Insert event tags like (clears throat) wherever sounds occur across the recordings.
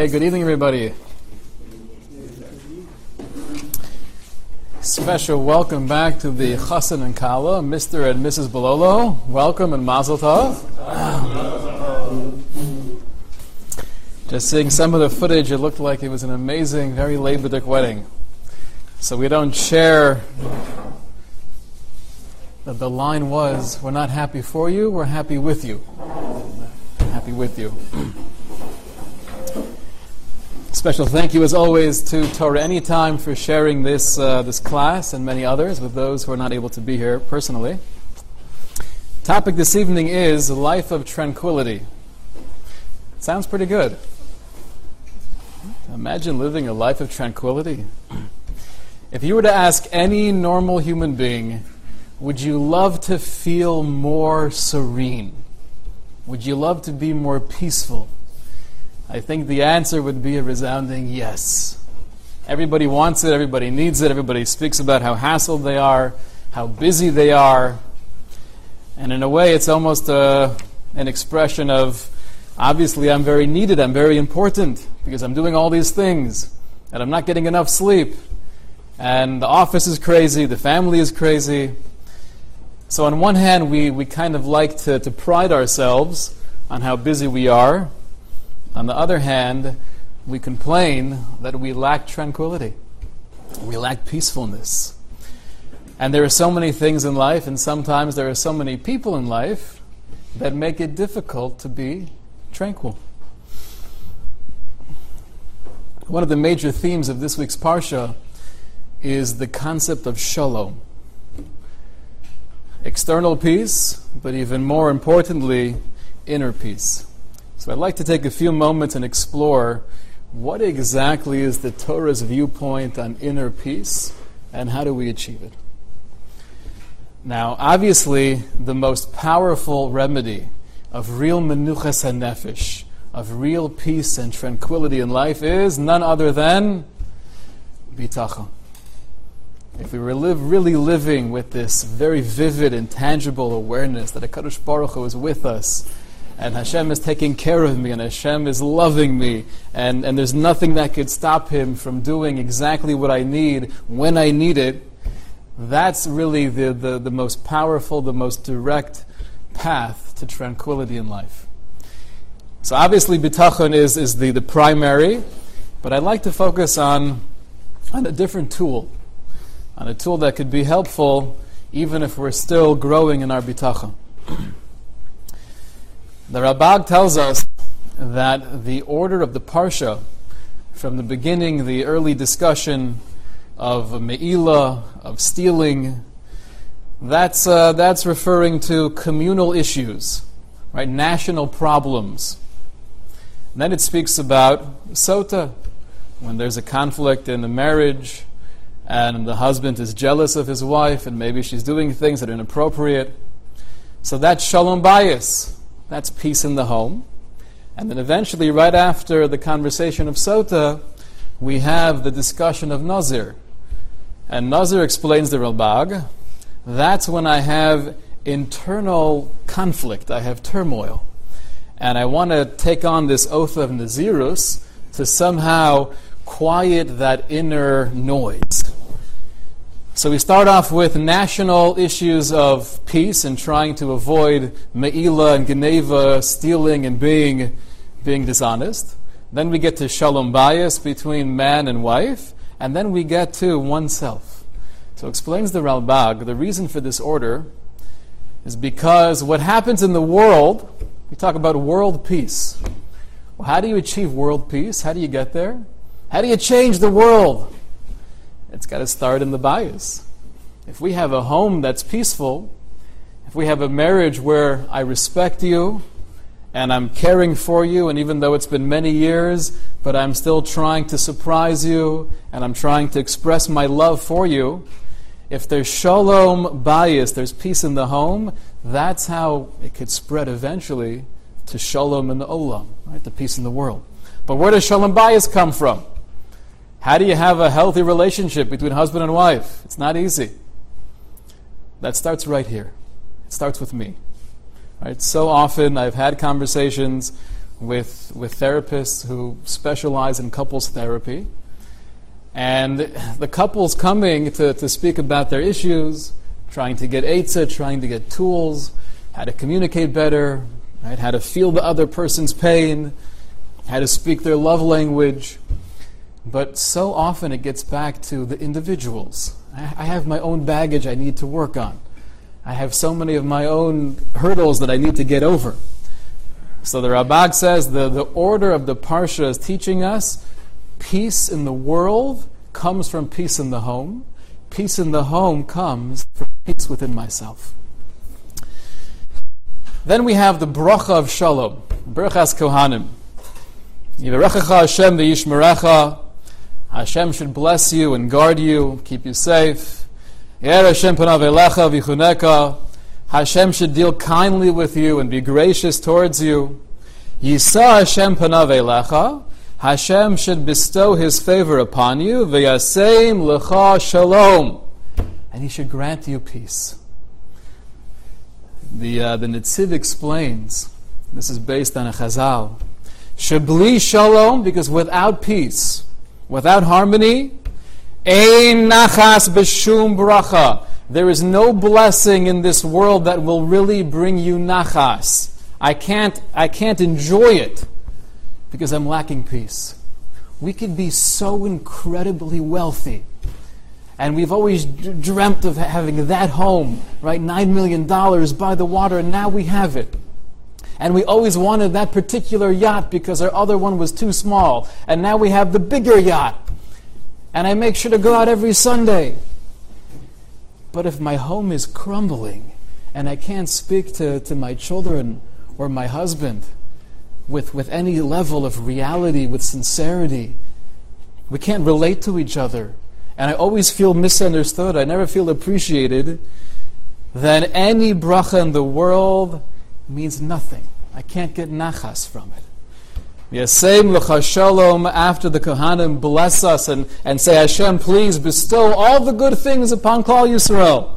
Hey, good evening, everybody. Special welcome back to the Chassan and Kala, Mr. and Mrs. Bololo. Welcome and Mazel Tov. Just seeing some of the footage, it looked like it was an amazing, very Labadic wedding. So we don't share. The, the line was, "We're not happy for you, we're happy with you." Happy with you. Special thank you, as always, to Torah Anytime for sharing this, uh, this class and many others with those who are not able to be here personally. Topic this evening is life of tranquility. Sounds pretty good. Imagine living a life of tranquility. If you were to ask any normal human being, would you love to feel more serene? Would you love to be more peaceful? I think the answer would be a resounding yes. Everybody wants it, everybody needs it, everybody speaks about how hassled they are, how busy they are. And in a way, it's almost a, uh, an expression of obviously, I'm very needed, I'm very important because I'm doing all these things and I'm not getting enough sleep. And the office is crazy, the family is crazy. So, on one hand, we, we kind of like to, to pride ourselves on how busy we are. On the other hand, we complain that we lack tranquility, we lack peacefulness. And there are so many things in life, and sometimes there are so many people in life that make it difficult to be tranquil. One of the major themes of this week's Parsha is the concept of shalom. External peace, but even more importantly, inner peace. So I'd like to take a few moments and explore what exactly is the Torah's viewpoint on inner peace and how do we achieve it. Now, obviously, the most powerful remedy of real menuchas nefesh, of real peace and tranquility in life, is none other than bitachon. If we were live, really living with this very vivid and tangible awareness that HaKadosh Baruch Hu is with us, and Hashem is taking care of me, and Hashem is loving me, and, and there's nothing that could stop Him from doing exactly what I need when I need it, that's really the, the, the most powerful, the most direct path to tranquility in life. So obviously, bitachon is, is the, the primary, but I'd like to focus on, on a different tool, on a tool that could be helpful even if we're still growing in our bitachon. The Ralbag tells us that the order of the Parsha, from the beginning, the early discussion of Me'ilah, of stealing, that's, uh, that's referring to communal issues, right? National problems. And then it speaks about Sota, when there's a conflict in the marriage and the husband is jealous of his wife and maybe she's doing things that are inappropriate. So that's Shalom Bayis that's peace in the home. And then eventually, right after the conversation of Sota, we have the discussion of Nazir. And Nazir explains the Ralbag. That's when I have internal conflict, I have turmoil. And I want to take on this oath of Nazirus to somehow quiet that inner noise. So we start off with national issues of peace and trying to avoid Meila and Geneva, stealing and being, being dishonest. Then we get to Shalom Bayis between man and wife. And then we get to oneself. So explains the Ralbag, the reason for this order is because what happens in the world, we talk about world peace. Well, how do you achieve world peace? How do you get there? How do you change the world? It's got to start in the Bayis. If we have a home that's peaceful, if we have a marriage where I respect you and I'm caring for you, and even though it's been many years, but I'm still trying to surprise you and I'm trying to express my love for you, if there's shalom Bayis, there's peace in the home, that's how it could spread eventually to shalom in the olam, right? The peace in the world. But where does shalom Bayis come from? How do you have a healthy relationship between husband and wife? It's not easy. That starts right here. It starts with me. Right? So often I've had conversations with, with therapists who specialize in couples therapy. And the couples coming to, to speak about their issues, trying to get eitzah, trying to get tools, how to communicate better, right? how to feel the other person's pain, how to speak their love language. But so often it gets back to the individuals. I have my own baggage I need to work on. I have so many of my own hurdles that I need to get over. So the Ralbag says the, the order of the Parsha is teaching us peace in the world comes from peace in the home. Peace in the home comes from peace within myself. Then we have the bracha of shalom, brachas kohanim. Yivarechecha Hashem v'yishmerecha. Hashem should bless you and guard you, keep you safe. Ya'er Hashem should deal kindly with you and be gracious towards you. Yisa Hashem panav elecha. Hashem should bestow His favor upon you. V'yaseim lecha shalom. And He should grant you peace. The, uh, the Netziv explains, this is based on a chazal, Shabli shalom, because without peace, without harmony, ein nachas b'shum bracha. There is no blessing in this world that will really bring you nachas. I can't, I can't enjoy it because I'm lacking peace. We could be so incredibly wealthy. And we've always d- dreamt of having that home, right? Nine million dollars by the water, and now we have it. And we always wanted that particular yacht because our other one was too small. And now we have the bigger yacht. And I make sure to go out every Sunday. But if my home is crumbling and I can't speak to, to my children or my husband, with, with any level of reality, with sincerity. We can't relate to each other. And I always feel misunderstood. I never feel appreciated. Then any bracha in the world means nothing. I can't get nachas from it. Yasem l'chashalom after the Kohanim bless us and, and say, Hashem, please bestow all the good things upon Klal Yisrael.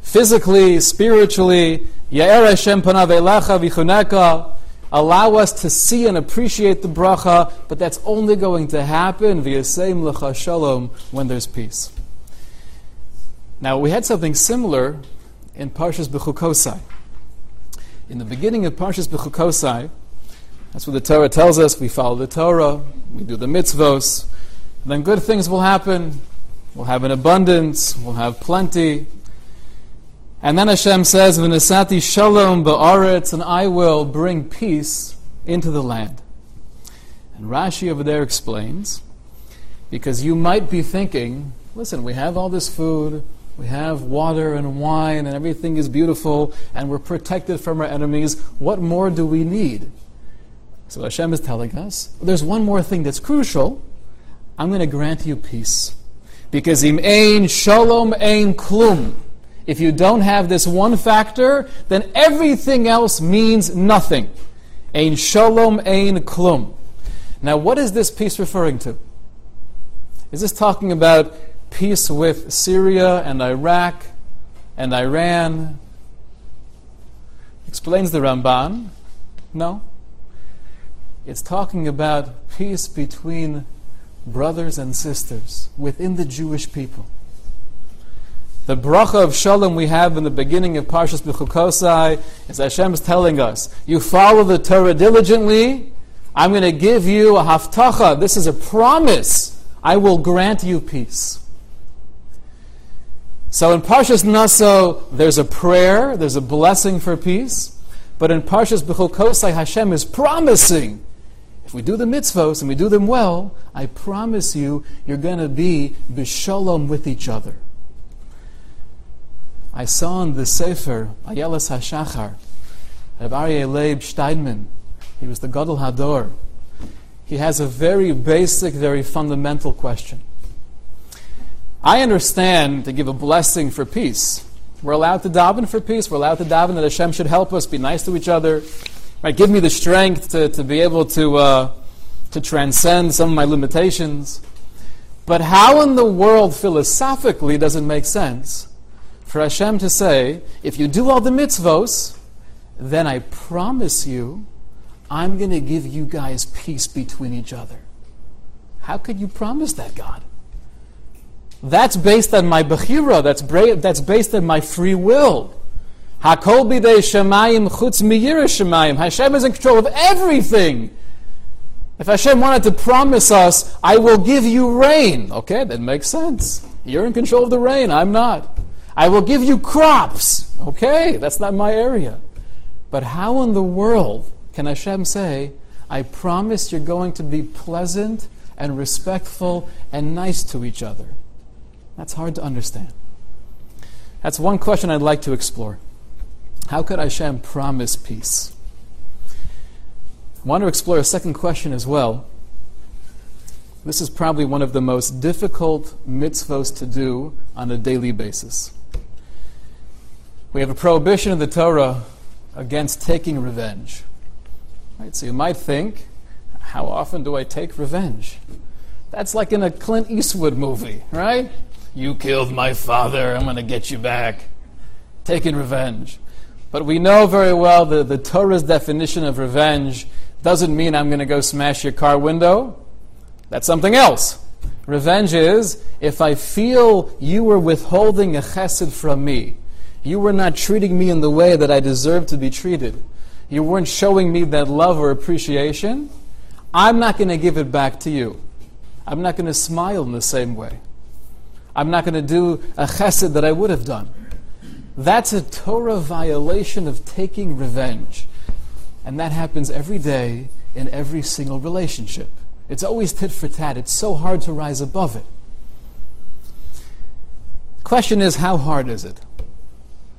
Physically, spiritually, Ya'er Hashem panav v'chuneka, allow us to see and appreciate the bracha, but that's only going to happen V'yaseim Lecha Shalom when there's peace. Now, we had something similar in Parshas Bechukosai. In the beginning of Parshas Bechukosai, that's what the Torah tells us. We follow the Torah, we do the mitzvos, then good things will happen. We'll have an abundance, we'll have plenty, and then Hashem says, "V'nesati shalom ba'aretz," and I will bring peace into the land. And Rashi over there explains, because you might be thinking, listen, we have all this food, we have water and wine, and everything is beautiful, and we're protected from our enemies. What more do we need? So Hashem is telling us, there's one more thing that's crucial. I'm going to grant you peace. Because im ein shalom ein klum. If you don't have this one factor, then everything else means nothing. Ein shalom, ein klum. Now, what is this peace referring to? Is this talking about peace with Syria and Iraq and Iran? Explains the Ramban. No. It's talking about peace between brothers and sisters within the Jewish people. The bracha of shalom we have in the beginning of Parshas Bechukosai is Hashem is telling us, you follow the Torah diligently, I'm going to give you a havtacha. This is a promise. I will grant you peace. So in Parshas Naso, there's a prayer, there's a blessing for peace. But in Parshas Bechukosai, Hashem is promising if we do the mitzvos and we do them well, I promise you, you're going to be b'shalom with each other. I saw in the Sefer, Ayeles HaShachar, of Aryeh Leib Steinman. He was the Gadol Hador. He has a very basic, very fundamental question. I understand to give a blessing for peace. We're allowed to daven for peace. We're allowed to daven that Hashem should help us be nice to each other. Right? Give me the strength to, to be able to, uh, to transcend some of my limitations. But how in the world, philosophically, does it make sense for Hashem to say, if you do all the mitzvos, then I promise you, I'm going to give you guys peace between each other. How could you promise that, God? That's based on my bechira. That's, bra- that's based on my free will. Hakol bidei shemayim chutz shemayim. Hashem is in control of everything. If Hashem wanted to promise us, I will give you rain, okay, that makes sense. You're in control of the rain, I'm not. I will give you crops, okay, that's not my area. But how in the world can Hashem say, I promise you're going to be pleasant and respectful and nice to each other? That's hard to understand. That's one question I'd like to explore. How could Hashem promise peace? I want to explore a second question as well. This is probably one of the most difficult mitzvos to do on a daily basis. We have a prohibition in the Torah against taking revenge. Right? So you might think, how often do I take revenge? That's like in a Clint Eastwood movie, right? You killed my father, I'm going to get you back. Taking revenge. But we know very well that the Torah's definition of revenge doesn't mean I'm going to go smash your car window. That's something else. Revenge is if I feel you were withholding a chesed from me, you were not treating me in the way that I deserve to be treated, you weren't showing me that love or appreciation, I'm not going to give it back to you. I'm not going to smile in the same way. I'm not going to do a chesed that I would have done. That's a Torah violation of taking revenge. And that happens every day in every single relationship. It's always tit for tat. It's so hard to rise above it. Question is, how hard is it?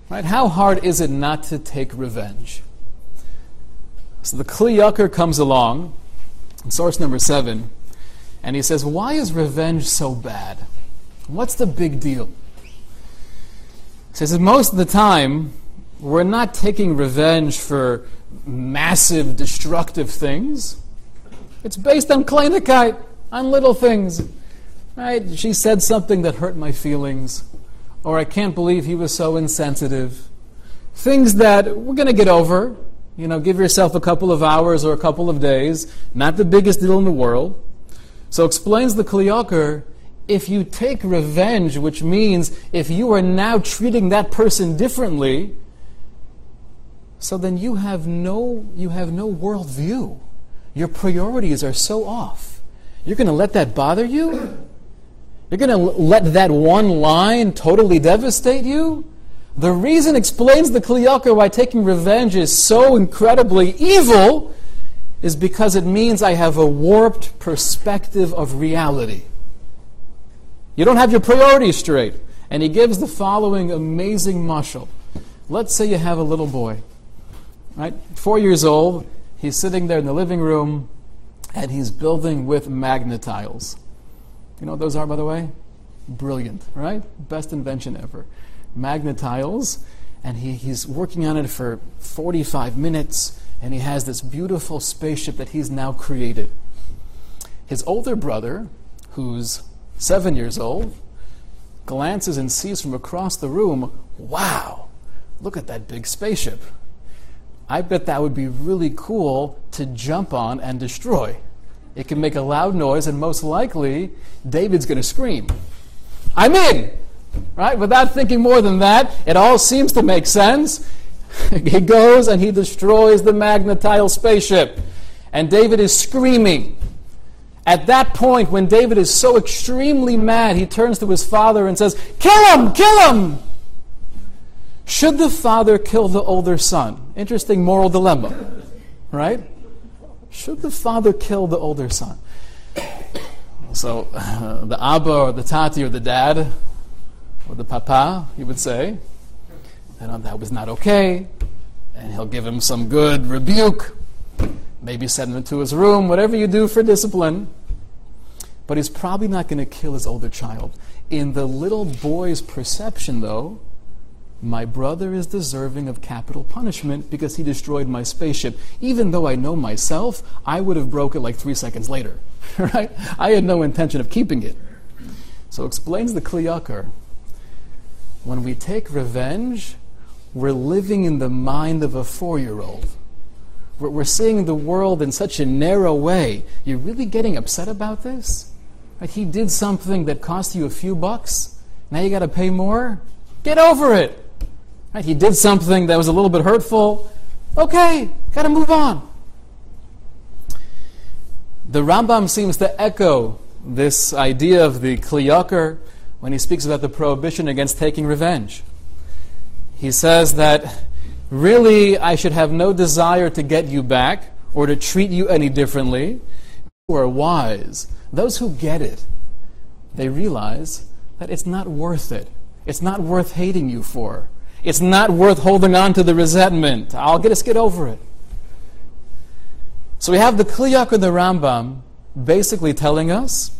Right? How hard is it not to take revenge? So the Kli Yakar comes along, source number seven, and he says, Why is revenge so bad? What's the big deal? Says that most of the time, we're not taking revenge for massive destructive things. It's based on kleinigkeit, on little things. Right? She said something that hurt my feelings, or I can't believe he was so insensitive. Things that we're going to get over. You know, give yourself a couple of hours or a couple of days. Not the biggest deal in the world. So explains the Kli Yakar, if you take revenge, which means if you are now treating that person differently, so then you have no you have no worldview. Your priorities are so off. You're going to let that bother you? You're going to let that one line totally devastate you? The reason explains the Kli Yakar why taking revenge is so incredibly evil is because it means I have a warped perspective of reality. You don't have your priorities straight. And he gives the following amazing mashal. Let's say you have a little boy right? Four years old, he's sitting there in the living room and he's building with Magna-Tiles. You know what those are, by the way? Brilliant, right? Best invention ever. Magna-Tiles, and he, he's working on it for 45 minutes, and he has this beautiful spaceship that he's now created. His older brother, who's seven years old, glances and sees from across the room, wow, look at that big spaceship. I bet that would be really cool to jump on and destroy. It can make a loud noise, and most likely, David's going to scream. I'm in! Right? Without thinking more than that, it all seems to make sense. (laughs) he goes and he destroys the Magna-Tile spaceship. And David is screaming. At that point, when David is so extremely mad, he turns to his father and says, Kill him! Kill him! Should the father kill the older son? Interesting moral dilemma, right? Should the father kill the older son? So uh, (laughs) the Abba or the Tati or the dad or the Papa, he would say, that that was not okay, and he'll give him some good rebuke, maybe send him to his room, whatever you do for discipline. But he's probably not going to kill his older child. In the little boy's perception, though, my brother is deserving of capital punishment because he destroyed my spaceship. Even though I know myself, I would have broke it like three seconds later. (laughs) right? I had no intention of keeping it. So explains the Kli Yakar. When we take revenge, we're living in the mind of a four year old. We're, seeing the world in such a narrow way. You're really getting upset about this? He did something that cost you a few bucks. Now you got to pay more? Get over it. Right? He did something that was a little bit hurtful. Okay, got to move on. The Rambam seems to echo this idea of the Kli Yakar when he speaks about the prohibition against taking revenge. He says that really I should have no desire to get you back or to treat you any differently. Who are wise, those who get it, they realize that it's not worth it. It's not worth hating you for. It's not worth holding on to the resentment. I'll get us get over it. So we have the Kli Yakar and the Rambam basically telling us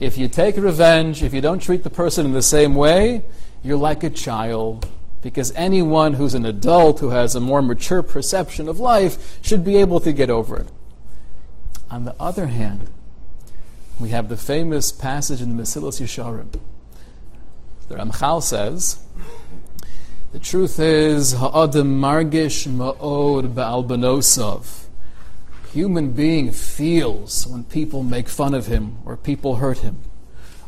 if you take revenge, if you don't treat the person in the same way, you're like a child. Because anyone who's an adult who has a more mature perception of life should be able to get over it. On the other hand, we have the famous passage in the Mesilas Yesharim. The Ramchal says, the truth is, ha'adam margish ma'od ba'albanosov human being feels when people make fun of him or people hurt him.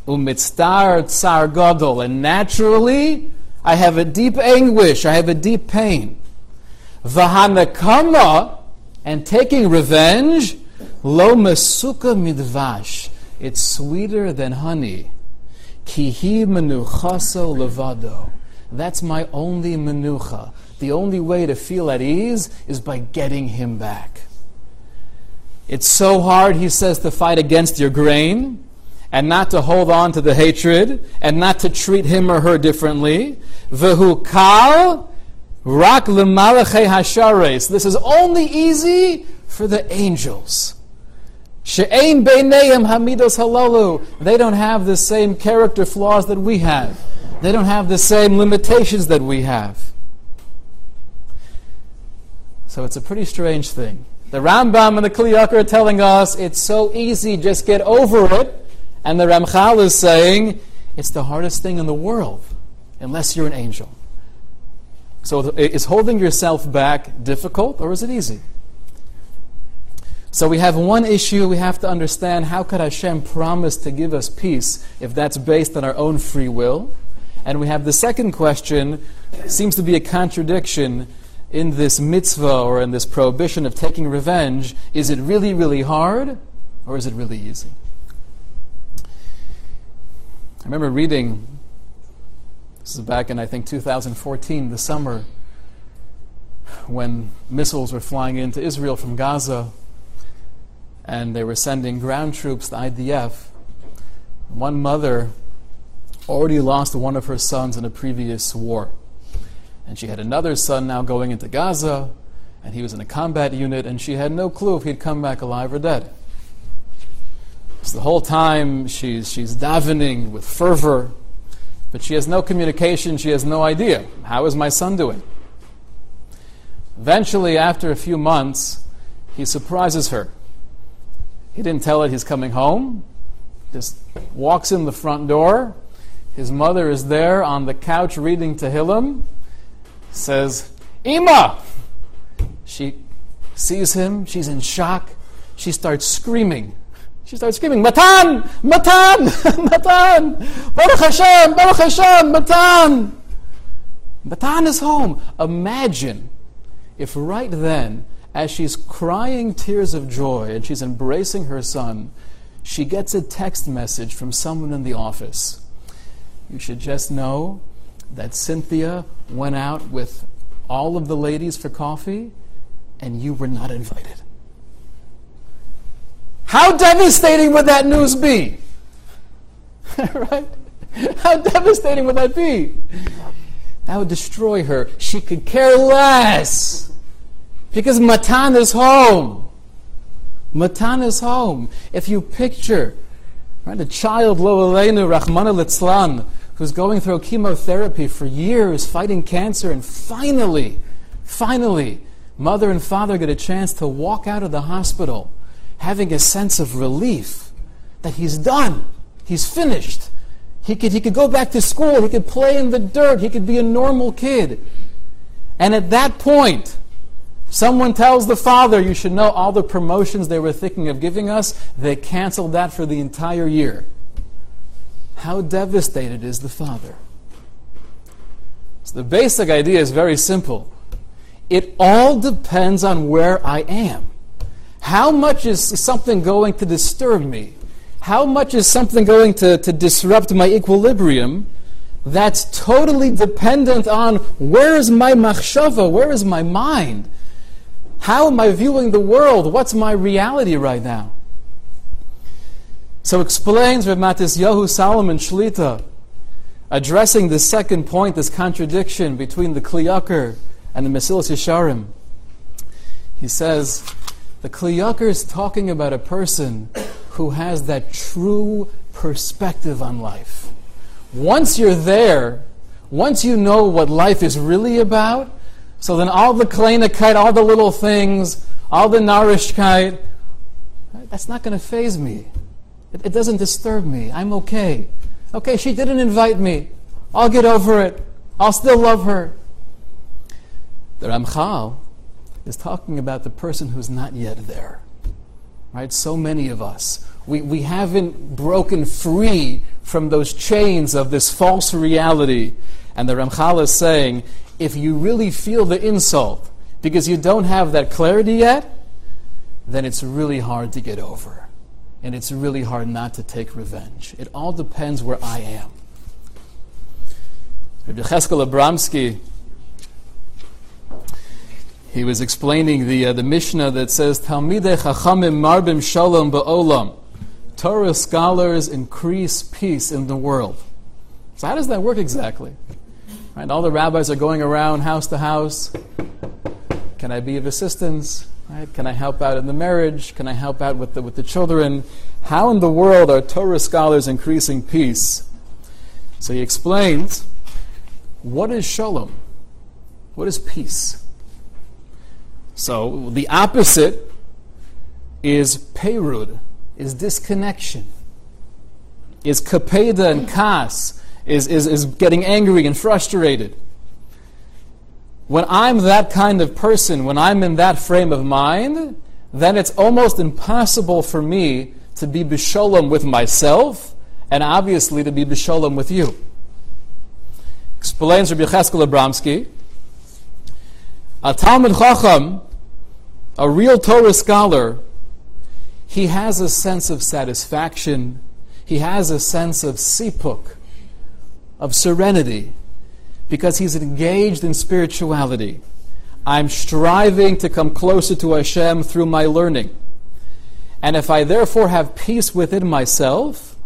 Umitstar tsar gadol, and naturally, I have a deep anguish, I have a deep pain. Vahanakama, and taking revenge, lo mesuka midvash, it's sweeter than honey. Kihi menuchaso levado. That's my only menucha. The only way to feel at ease is by getting him back. It's so hard, he says, to fight against your grain and not to hold on to the hatred and not to treat him or her differently. Vehukal rak lemalachei hashares. This is only easy for the angels. She'ein beinayim hamidos halalu. They don't have the same character flaws that we have. They don't have the same limitations that we have. So it's a pretty strange thing. The Rambam and the Kli Yakar are telling us it's so easy, just get over it. And the Ramchal is saying it's the hardest thing in the world, unless you're an angel. So is holding yourself back difficult or is it easy? So we have one issue we have to understand how could Hashem promise to give us peace if that's based on our own free will? And we have the second question, seems to be a contradiction in this mitzvah or in this prohibition of taking revenge, is it really, really hard or is it really easy? I remember reading, this is back in I think 2014, the summer, when missiles were flying into Israel from Gaza and they were sending ground troops, the IDF. One mother already lost one of her sons in a previous war. And she had another son now going into Gaza, and he was in a combat unit, and she had no clue if he'd come back alive or dead. So the whole time she's, she's davening with fervor, but she has no communication, she has no idea. How is my son doing? Eventually, after a few months, he surprises her. He didn't tell her he's coming home, just walks in the front door. His mother is there on the couch reading Tehillim says, Ima! She sees him, she's in shock, she starts screaming. She starts screaming, Matan! Matan! (laughs) Matan! Baruch Hashem! Baruch Hashem! Matan! Matan is home. Imagine if right then, as she's crying tears of joy and she's embracing her son, she gets a text message from someone in the office. You should just know that Cynthia went out with all of the ladies for coffee and you were not invited. How devastating would that news be? (laughs) right? How devastating would that be? That would destroy her. She could care less because Matan is home. Matan is home. If you picture right, a child, Lo Elenu, Rahmana Litzlan, who's going through chemotherapy for years, fighting cancer, and finally, finally, mother and father get a chance to walk out of the hospital having a sense of relief that he's done, he's finished. He could, he could go back to school, he could play in the dirt, he could be a normal kid. And at that point, Someone tells the father, you should know all the promotions they were thinking of giving us, they canceled that for the entire year. How devastated is the father? So the basic idea is very simple. It all depends on where I am. How much is something going to disturb me? How much is something going to, to disrupt my equilibrium? That's totally dependent on where is my machshava, where is my mind? How am I viewing the world? What's my reality right now? So explains Rav Matisyahu Solomon Shlita, addressing the second point, this contradiction between the Kli Yakar and the Mesilas Yesharim. He says, the Kli Yakar is talking about a person who has that true perspective on life. Once you're there, once you know what life is really about, so then all the kleinigkeit, all the little things, all the narishkeit, that's not going to phase me. It, it doesn't disturb me. I'm okay. Okay, she didn't invite me. I'll get over it. I'll still love her. The Ramchal is talking about the person who's not yet there. Right? So many of us. We, we haven't broken free from those chains of this false reality. And the Ramchal is saying if you really feel the insult because you don't have that clarity yet, then it's really hard to get over. And it's really hard not to take revenge. It all depends where I am. Rabbi Cheskel Abramsky, he was explaining the, uh, the Mishnah that says, Talmidei chachamim marbim shalom ba'olam. Torah scholars increase peace in the world. So how does that work exactly? Right? All the rabbis are going around house to house. Can I be of assistance? Right? Can I help out in the marriage? Can I help out with the, with the children? How in the world are Torah scholars increasing peace? So he explains what is shalom? What is peace? So the opposite is perud, is disconnection, is kapeda and kas, is, is, is getting angry and frustrated. When I'm that kind of person, when I'm in that frame of mind, then it's almost impossible for me to be bisholom with myself and obviously to be bisholom with you. Explains Rabbi Cheskel Abramsky, a Talmid Chacham, a real Torah scholar, he has a sense of satisfaction. He has a sense of sipuk, of serenity because he's engaged in spirituality. I'm striving to come closer to Hashem through my learning. And if I therefore have peace within myself,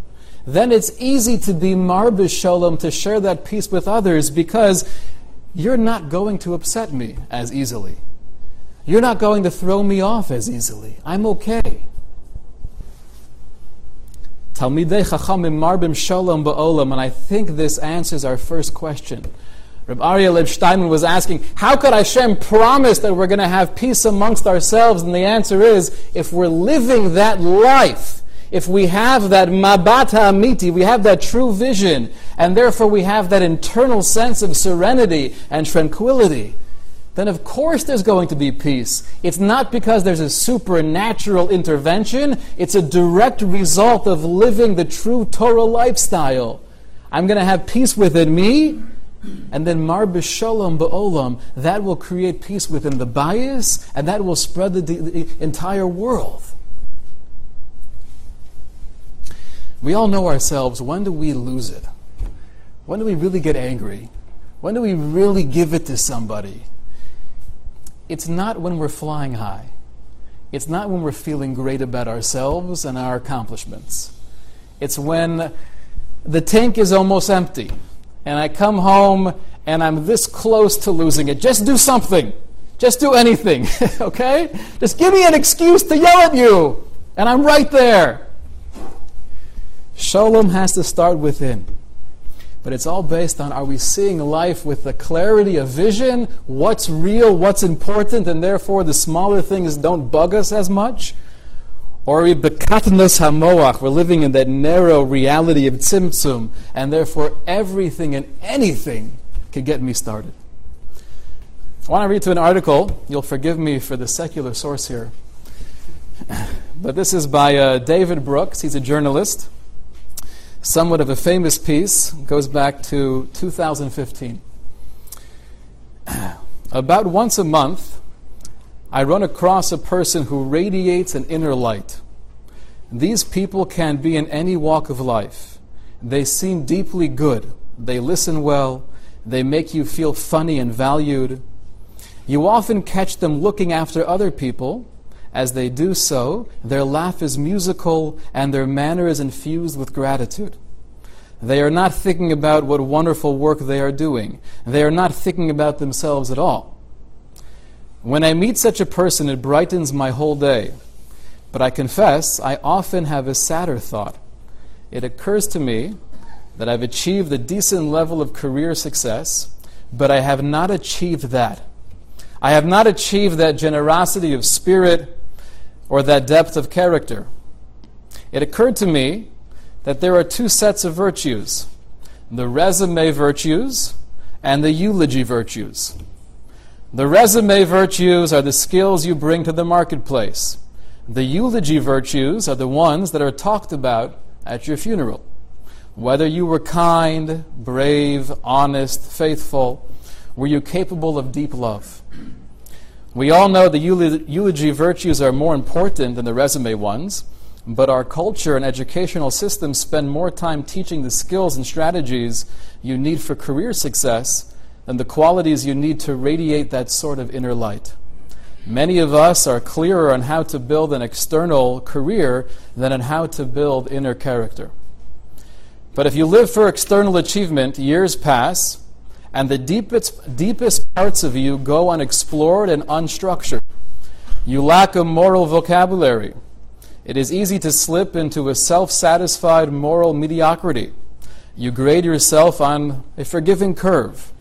then it's easy to be marbish shalom, to share that peace with others because you're not going to upset me as easily. You're not going to throw me off as easily. I'm okay. Talmidei Chachamim Marbim Shalom Ba'olam, and I think this answers our first question. Reb Aryeh Leib Steinman was asking, how could Hashem promise that we're going to have peace amongst ourselves? And the answer is, if we're living that life, if we have that mabata amiti, we have that true vision, and therefore we have that internal sense of serenity and tranquility, then of course there's going to be peace. It's not because there's a supernatural intervention, it's a direct result of living the true Torah lifestyle. I'm going to have peace within me, and then mar b'shalom ba'olam, that will create peace within the Bayis, and that will spread the, the entire world. We all know ourselves. When do we lose it? When do we really get angry? When do we really give it to somebody? it's not when we're flying high. It's not when we're feeling great about ourselves and our accomplishments. It's when the tank is almost empty and I come home and I'm this close to losing it. Just do something. Just do anything, (laughs) okay? Just give me an excuse to yell at you, and I'm right there. Shalom has to start within. But it's all based on are we seeing life with the clarity of vision, what's real, what's important, and therefore the smaller things don't bug us as much? Or are we bekatnos hamoach, we're living in that narrow reality of tzimtzum, and therefore everything and anything can get me started. I want to read to an article. You'll forgive me for the secular source here. (clears throat) But this is by uh, David Brooks. He's a journalist. Somewhat of a famous piece. Goes back to 2015. (clears throat) About once a month, I run across a person who radiates an inner light. These people can be in any walk of life. They seem deeply good. They listen well. They make you feel funny and valued. You often catch them looking after other people. As they do so, their laugh is musical and their manner is infused with gratitude. They are not thinking about what wonderful work they are doing. They are not thinking about themselves at all. When I meet such a person, it brightens my whole day. But I confess, I often have a sadder thought. It occurs to me that I've achieved a decent level of career success, but I have not achieved that. I have not achieved that generosity of spirit or that depth of character. It occurred to me that there are two sets of virtues the resume virtues and the eulogy virtues. The resume virtues are the skills you bring to the marketplace. The eulogy virtues are the ones that are talked about at your funeral. Whether you were kind, brave, honest, faithful, were you capable of deep love? We all know the eulogy virtues are more important than the resume ones, but our culture and educational systems spend more time teaching the skills and strategies you need for career success than the qualities you need to radiate that sort of inner light. Many of us are clearer on how to build an external career than on how to build inner character. But if you live for external achievement, years pass, and the deepest, deepest parts of you go unexplored and unstructured. You lack a moral vocabulary. It is easy to slip into a self satisfied moral mediocrity. You grade yourself on a forgiving curve.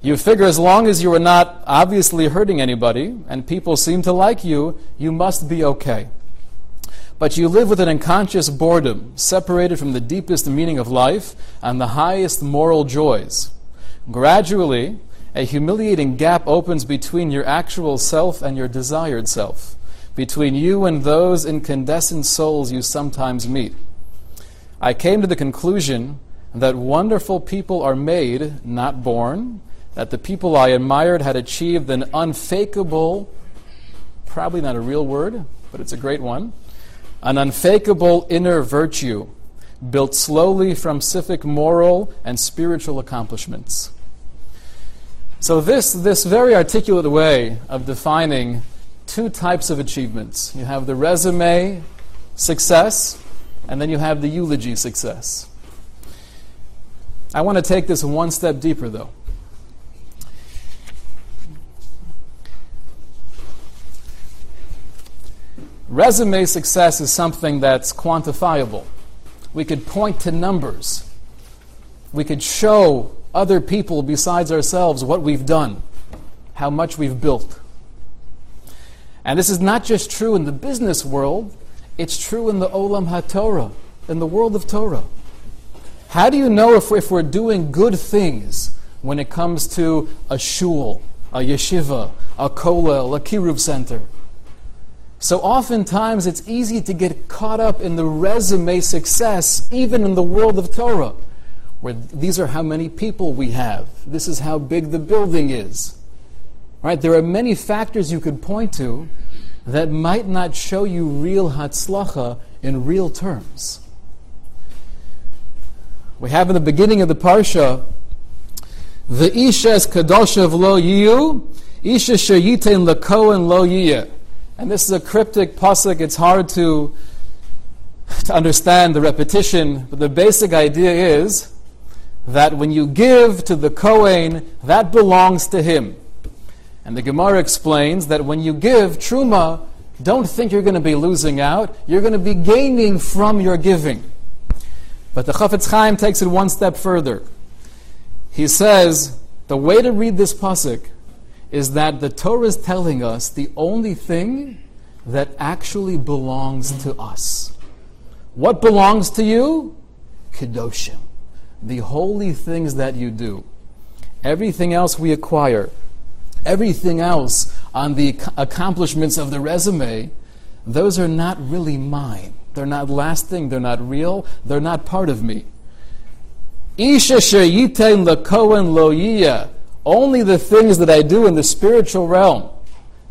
You figure as long as you are not obviously hurting anybody and people seem to like you, you must be okay. But you live with an unconscious boredom, separated from the deepest meaning of life and the highest moral joys. Gradually, a humiliating gap opens between your actual self and your desired self, between you and those incandescent souls you sometimes meet. I came to the conclusion that wonderful people are made, not born, that the people I admired had achieved an unfakeable, probably not a real word, but it's a great one, an unfakeable inner virtue built slowly from civic, moral, and spiritual accomplishments. So, this, this very articulate way of defining two types of achievements you have the resume success, and then you have the eulogy success. I want to take this one step deeper, though. Resume success is something that's quantifiable. We could point to numbers. We could show other people besides ourselves what we've done, how much we've built. And this is not just true in the business world, it's true in the Olam HaTorah, in the world of Torah. How do you know if, if we're doing good things when it comes to a shul, a yeshiva, a kollel, a kiruv center? So oftentimes it's easy to get caught up in the resume success, even in the world of Torah, where these are how many people we have. This is how big the building is. Right? There are many factors you could point to that might not show you real hatzlacha in real terms. We have in the beginning of the parsha, the isha es kadosha lo yiyu, isha sheyitein lekohen lo yiyeh. And this is a cryptic pasuk. It's hard to, to understand the repetition, but the basic idea is that when you give to the Kohen, that belongs to him. And the Gemara explains that when you give truma, don't think you're going to be losing out. You're going to be gaining from your giving. But the Chafetz Chaim takes it one step further. He says the way to read this pasuk is that the Torah is telling us the only thing that actually belongs to us. What belongs to you? Kedoshim. The holy things that you do. Everything else we acquire. Everything else on the accomplishments of the resume, those are not really mine. They're not lasting, they're not real, they're not part of me. Sheyitain lakohen lo Only the things that I do in the spiritual realm,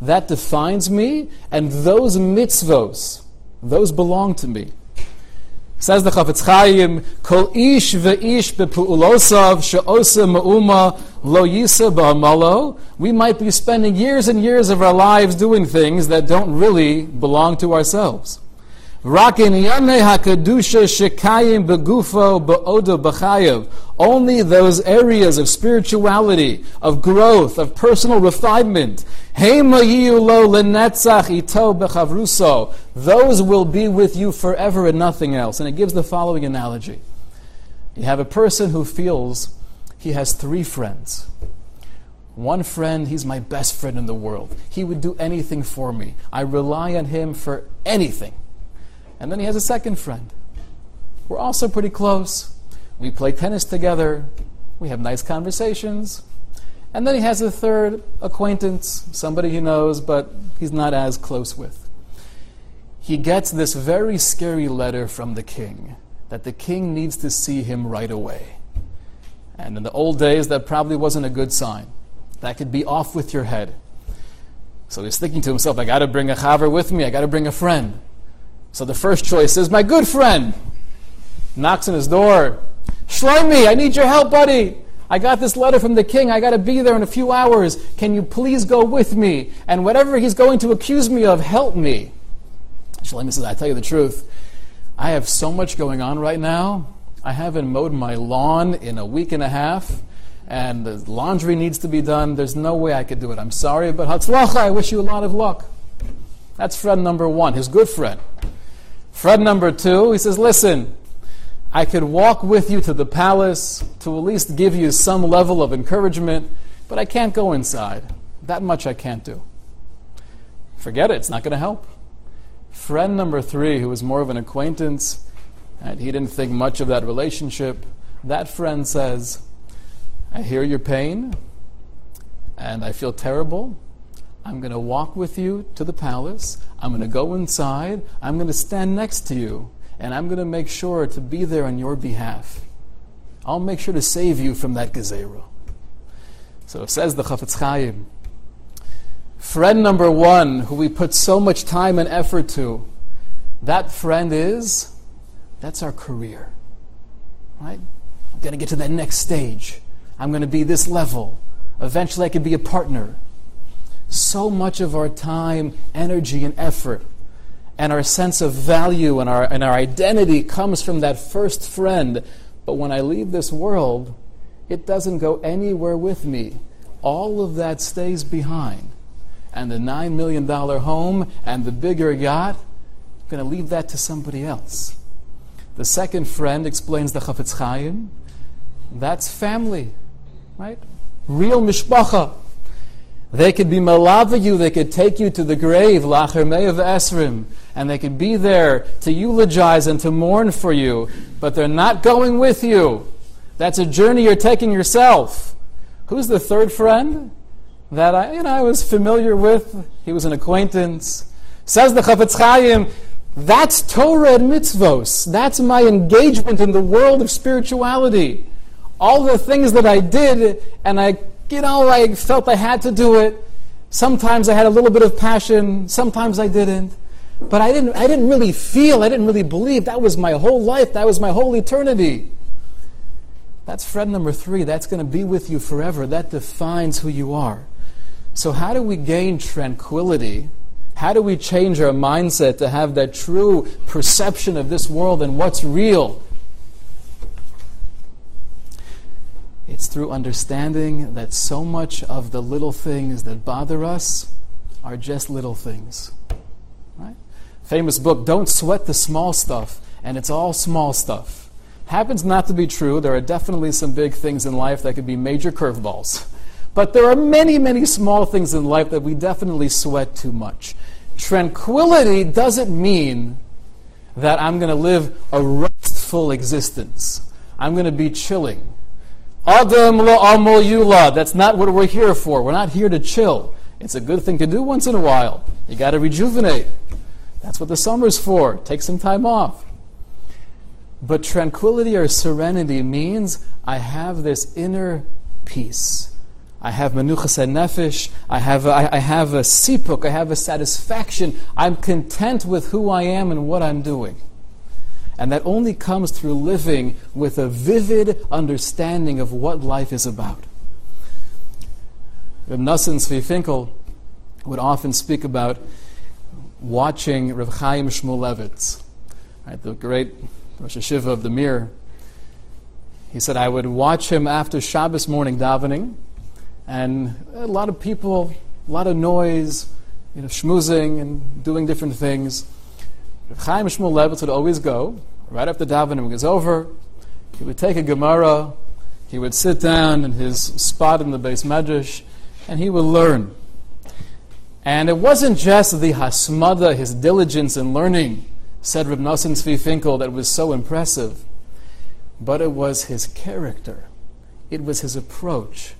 that defines me, and those mitzvos, those belong to me. Says the Chafetz Chaim, Kol ish ve'ish bepu'ulosav she'osa ma'uma lo yisa ba'amalo. We might be spending years and years of our lives doing things that don't really belong to ourselves. Only those areas of spirituality, of growth, of personal refinement, those will be with you forever and nothing else. And it gives the following analogy. You have a person who feels he has three friends. One friend, he's my best friend in the world. He would do anything for me. I rely on him for anything. And then he has a second friend. We're also pretty close. We play tennis together. We have nice conversations. And then he has a third acquaintance, somebody he knows, but he's not as close with. He gets this very scary letter from the king that the king needs to see him right away. And in the old days, that probably wasn't a good sign. That could be off with your head. So he's thinking to himself, I got to bring a chaver with me, I got to bring a friend. So the first choice is my good friend. Knocks on his door. Shlomi, I need your help, buddy. I got this letter from the king. I got to be there in a few hours. Can you please go with me? And whatever he's going to accuse me of, help me. Shlomi says, I tell you the truth. I have so much going on right now. I haven't mowed my lawn in a week and a half, and the laundry needs to be done. There's no way I could do it. I'm sorry, but Hatzlacha, I wish you a lot of luck. That's friend number one, his good friend. Friend number two, he says, Listen, I could walk with you to the palace to at least give you some level of encouragement, but I can't go inside. That much I can't do. Forget it, it's not going to help. Friend number three, who was more of an acquaintance, and he didn't think much of that relationship, that friend says, I hear your pain, and I feel terrible. I'm going to walk with you to the palace. I'm going to go inside. I'm going to stand next to you and I'm going to make sure to be there on your behalf. I'll make sure to save you from that gezerah. So says the Chafetz Chaim. Friend number one, who we put so much time and effort to, that friend is, that's our career. Right? I'm going to get to that next stage. I'm going to be this level. Eventually, I could be a partner. So much of our time, energy, and effort and our sense of value and our, and our identity comes from that first friend. But when I leave this world, it doesn't go anywhere with me. All of that stays behind. And the $9 million home and the bigger yacht, I'm going to leave that to somebody else. The second friend explains the Chafetz Chaim. That's family, right? Real mishpacha. They could be malava you, they could take you to the grave, lacher of esrim, and they could be there to eulogize and to mourn for you, but they're not going with you. That's a journey you're taking yourself. Who's the third friend that I, you know, I was familiar with? He was an acquaintance. Says the Chafetz Chaim, that's Torah and mitzvos. That's my engagement in the world of spirituality. All the things that I did, and I you know, I felt I had to do it. Sometimes I had a little bit of passion, sometimes I didn't. But I didn't, I didn't really feel, I didn't really believe that was my whole life, that was my whole eternity. That's friend number three. That's going to be with you forever. That defines who you are. So, how do we gain tranquility? How do we change our mindset to have that true perception of this world and what's real? It's through understanding that so much of the little things that bother us are just little things. Right? Famous book, Don't Sweat the Small Stuff, and it's all small stuff. Happens not to be true. There are definitely some big things in life that could be major curveballs. But there are many, many small things in life that we definitely sweat too much. Tranquility doesn't mean that I'm going to live a restful existence. I'm going to be chilling. Adam lo amol yula. That's not what we're here for. We're not here to chill. It's a good thing to do once in a while. You got to rejuvenate. That's what the summer's for. Take some time off. But tranquility or serenity means I have this inner peace. I have menuchas nefesh. I have a, I have a sipuk. I have a satisfaction. I'm content with who I am and what I'm doing. And that only comes through living with a vivid understanding of what life is about. Reb Nosson Finkel would often speak about watching Reb Chaim Shmulevitz, right, the great Rosh Yeshiva of the Mir. He said, I would watch him after Shabbos morning davening, and a lot of people, a lot of noise, you know, schmoozing and doing different things. Chaim Shmulevitz would always go, right after davening was over, he would take a Gemara, he would sit down in his spot in the beis medrash, and he would learn. And it wasn't just the hasmada, his diligence in learning, said Reb Nosson Tzvi Finkel, that was so impressive, but it was his character. It was his approach.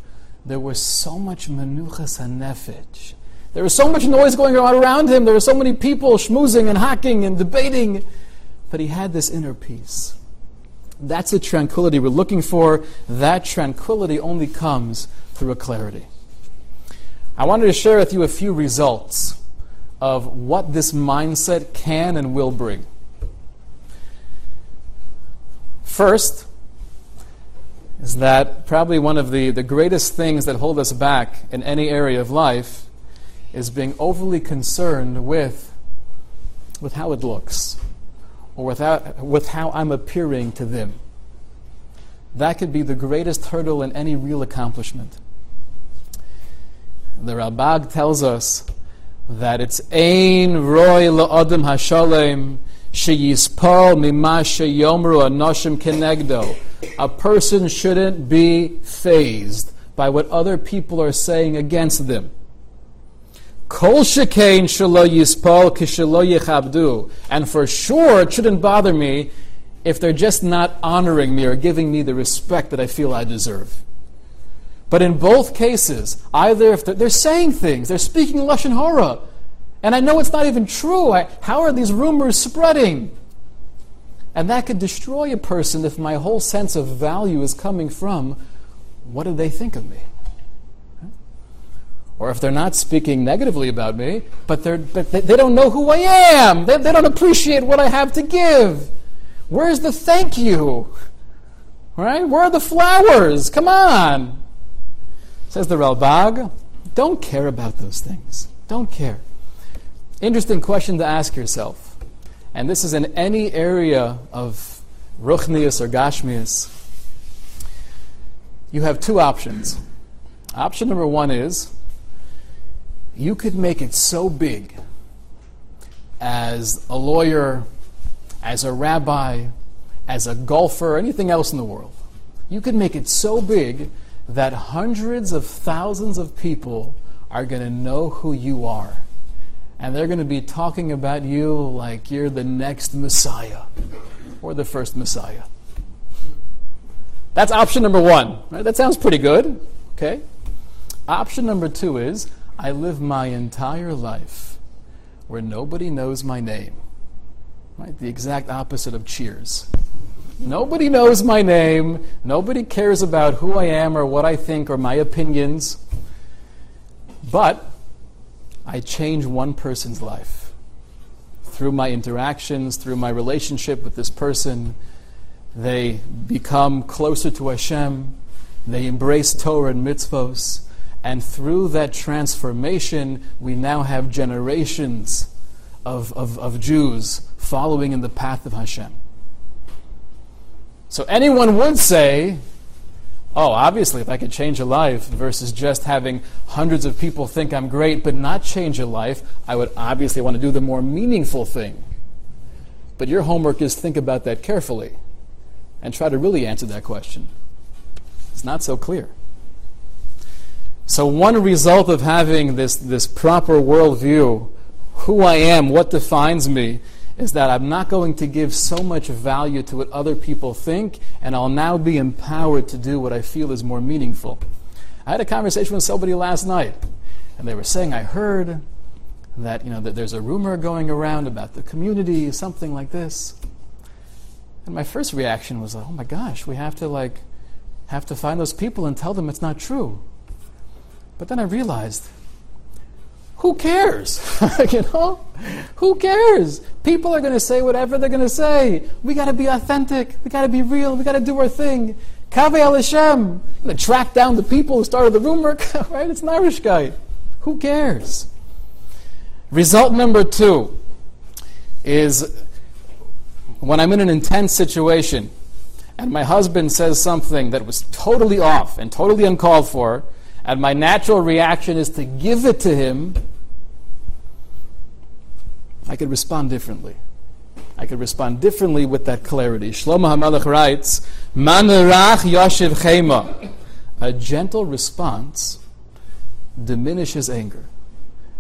There was so much menuchas hanefesh. There was so much noise going on around him. There were so many people schmoozing and hacking and debating. But he had this inner peace. That's the tranquility we're looking for. That tranquility only comes through a clarity. I wanted to share with you a few results of what this mindset can and will bring. First, is that probably one of the, the greatest things that hold us back in any area of life is being overly concerned with, with how it looks or with how I'm appearing to them. That could be the greatest hurdle in any real accomplishment. The Ralbag tells us that it's Ein Roy La'adam Hashalem Sheyispal Mima Sheyomru Anoshim Kenegdo. A person shouldn't be fazed by what other people are saying against them. Kol shekain shelo yispal kishelo yechabdu. And for sure, it shouldn't bother me if they're just not honoring me or giving me the respect that I feel I deserve. But in both cases, either if they're, they're saying things, they're speaking lashon hara, and I know it's not even true. I, how are these rumors spreading? And that could destroy a person if my whole sense of value is coming from what do they think of me? Or if they're not speaking negatively about me, but, they're, but they, they don't know who I am. They, they don't appreciate what I have to give. Where's the thank you? Right? Where are the flowers? Come on. Says the Ralbag, don't care about those things. Don't care. Interesting question to ask yourself. And this is in any area of Ruchnius or Gashmius. You have two options. Option number one is you could make it so big as a lawyer, as a rabbi, as a golfer, anything else in the world. You could make it so big that hundreds of thousands of people are going to know who you are. And they're going to be talking about you like you're the next Messiah or the first Messiah. That's option number one. Right? That sounds pretty good. Okay. Option number two is I live my entire life where nobody knows my name. Right? The exact opposite of cheers. Nobody knows my name. Nobody cares about who I am or what I think or my opinions. But I change one person's life. Through my interactions, through my relationship with this person, they become closer to Hashem. They embrace Torah and mitzvos. And through that transformation, we now have generations of, of, of Jews following in the path of Hashem. So anyone would say, oh, obviously, if I could change a life versus just having hundreds of people think I'm great but not change a life, I would obviously want to do the more meaningful thing. But your homework is think about that carefully and try to really answer that question. It's not so clear. So, one result of having this, this proper worldview, who I am, what defines me, is that I'm not going to give so much value to what other people think, and I'll now be empowered to do what I feel is more meaningful. I had a conversation with somebody last night, and they were saying, I heard that, you know, that there's a rumor going around about the community, something like this. And my first reaction was, oh my gosh, we have to like have to find those people and tell them it's not true. But then I realized, who cares? (laughs) you know? Who cares? People are going to say whatever they're going to say. We got to be authentic. We got to be real. We got to do our thing. Kaveh al Hashem. To track down the people who started the rumor, (laughs) right? It's an Irish guy. Who cares? Result number two is when I'm in an intense situation and my husband says something that was totally off and totally uncalled for, and my natural reaction is to give it to him, I could respond differently. I could respond differently with that clarity. Shlomo HaMelech writes, Manarach yashiv chema. A gentle response diminishes anger.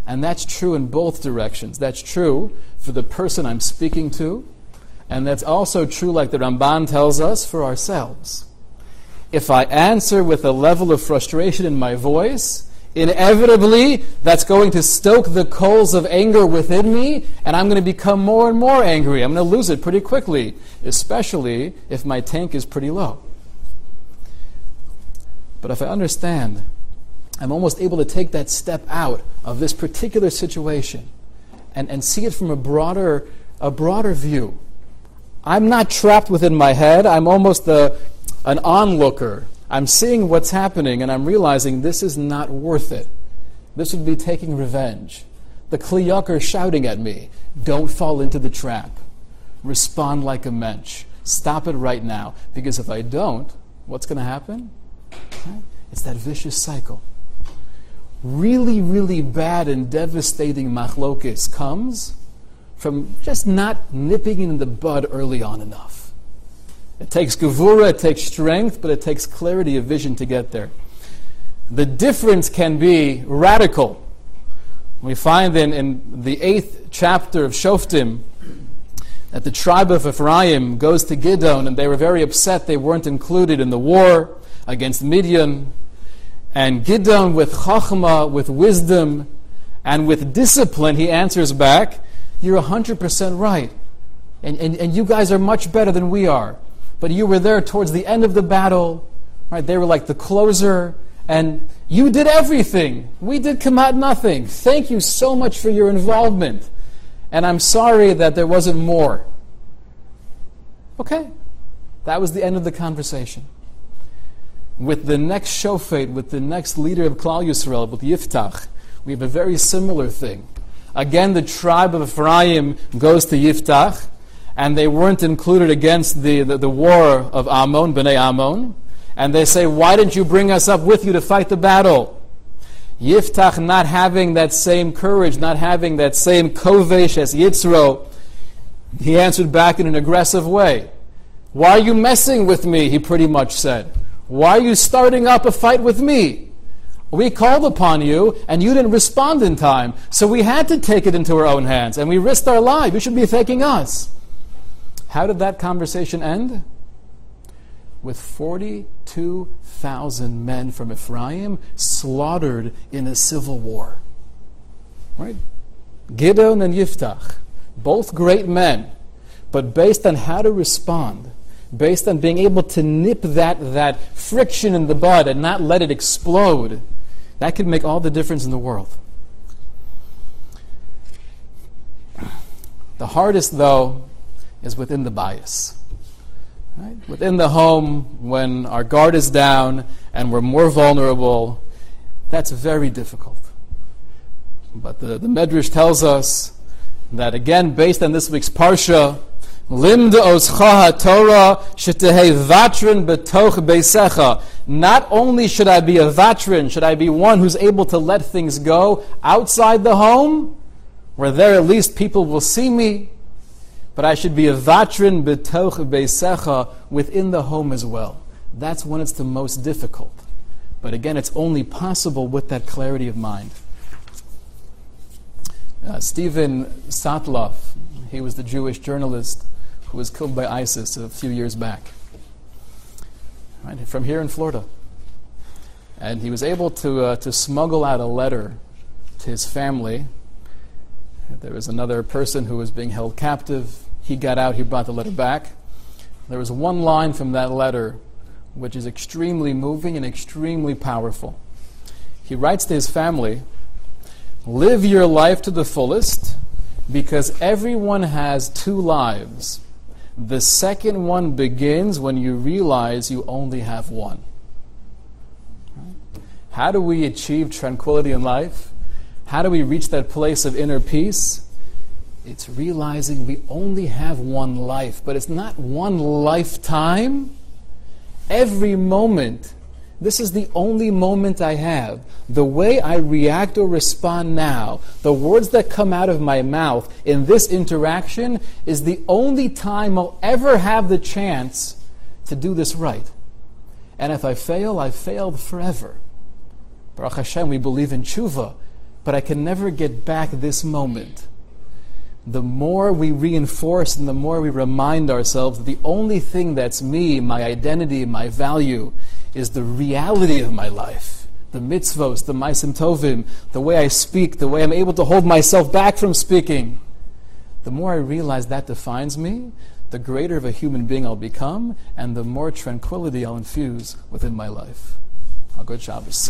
And that's true in both directions. That's true for the person I'm speaking to, and that's also true, like the Ramban tells us, for ourselves. If I answer with a level of frustration in my voice, inevitably that's going to stoke the coals of anger within me, and I'm going to become more and more angry. I'm going to lose it pretty quickly, especially if my tank is pretty low. But if I understand, I'm almost able to take that step out of this particular situation and, and see it from a broader, a broader view. I'm not trapped within my head. I'm almost a, an onlooker. I'm seeing what's happening and I'm realizing this is not worth it. This would be taking revenge. The Kli shouting at me, don't fall into the trap. Respond like a mensch. Stop it right now. Because if I don't, what's going to happen? It's that vicious cycle. Really, really bad and devastating machlokis comes from just not nipping in the bud early on enough. It takes gevura, it takes strength, but it takes clarity of vision to get there. The difference can be radical. We find in, in the eighth chapter of Shoftim that the tribe of Ephraim goes to Gidon and they were very upset they weren't included in the war against Midian. And Gidon, with chachma, with wisdom, and with discipline, he answers back, You're 100% right. And, and, and you guys are much better than we are but you were there towards the end of the battle. Right? They were like the closer, and you did everything. We did come out nothing. Thank you so much for your involvement. And I'm sorry that there wasn't more. Okay. That was the end of the conversation. With the next shofet, with the next leader of Klal Yisrael, with Yiftach, we have a very similar thing. Again, the tribe of Ephraim goes to Yiftach, and they weren't included against the, the, the war of Ammon, Bnei Ammon. And they say, Why didn't you bring us up with you to fight the battle? Yiftach not having that same courage, not having that same kovesh as Yitzro, he answered back in an aggressive way. Why are you messing with me? He pretty much said. Why are you starting up a fight with me? We called upon you and you didn't respond in time. So we had to take it into our own hands and we risked our life. You should be thanking us. How did that conversation end? With 42,000 men from Ephraim slaughtered in a civil war. Right? Gideon and Yiftach, both great men, but based on how to respond, based on being able to nip that, that friction in the bud and not let it explode, that could make all the difference in the world. The hardest, though, is within the Bayis. Right? Within the home, when our guard is down and we're more vulnerable, that's very difficult. But the, the Medrash tells us that, again, based on this week's Parsha, Torah. Not only should I be a vatrin, should I be one who's able to let things go outside the home, where there at least people will see me, but I should be a vatrin betoch beisecha within the home as well. That's when it's the most difficult. But again, it's only possible with that clarity of mind. Uh, Steven Sotloff, He was the Jewish journalist who was killed by ISIS a few years back. Right, from here in Florida. And he was able to, uh, to smuggle out a letter to his family. There was another person who was being held captive. He got out, he brought the letter back. There was one line from that letter which is extremely moving and extremely powerful. He writes to his family Live your life to the fullest because everyone has two lives. The second one begins when you realize you only have one. How do we achieve tranquility in life? How do we reach that place of inner peace? It's realizing we only have one life, but it's not one lifetime. Every moment this is the only moment I have. The way I react or respond now, the words that come out of my mouth in this interaction, is the only time I'll ever have the chance to do this right. And if I fail, I've failed forever. Baruch Hashem, we believe in tshuva, but I can never get back this moment. The more we reinforce and the more we remind ourselves that the only thing that's me, my identity, my value, is the reality of my life. The mitzvos, the maisim tovim, the way I speak, the way I'm able to hold myself back from speaking. The more I realize that defines me, the greater of a human being I'll become, and the more tranquility I'll infuse within my life. A good Shabbos.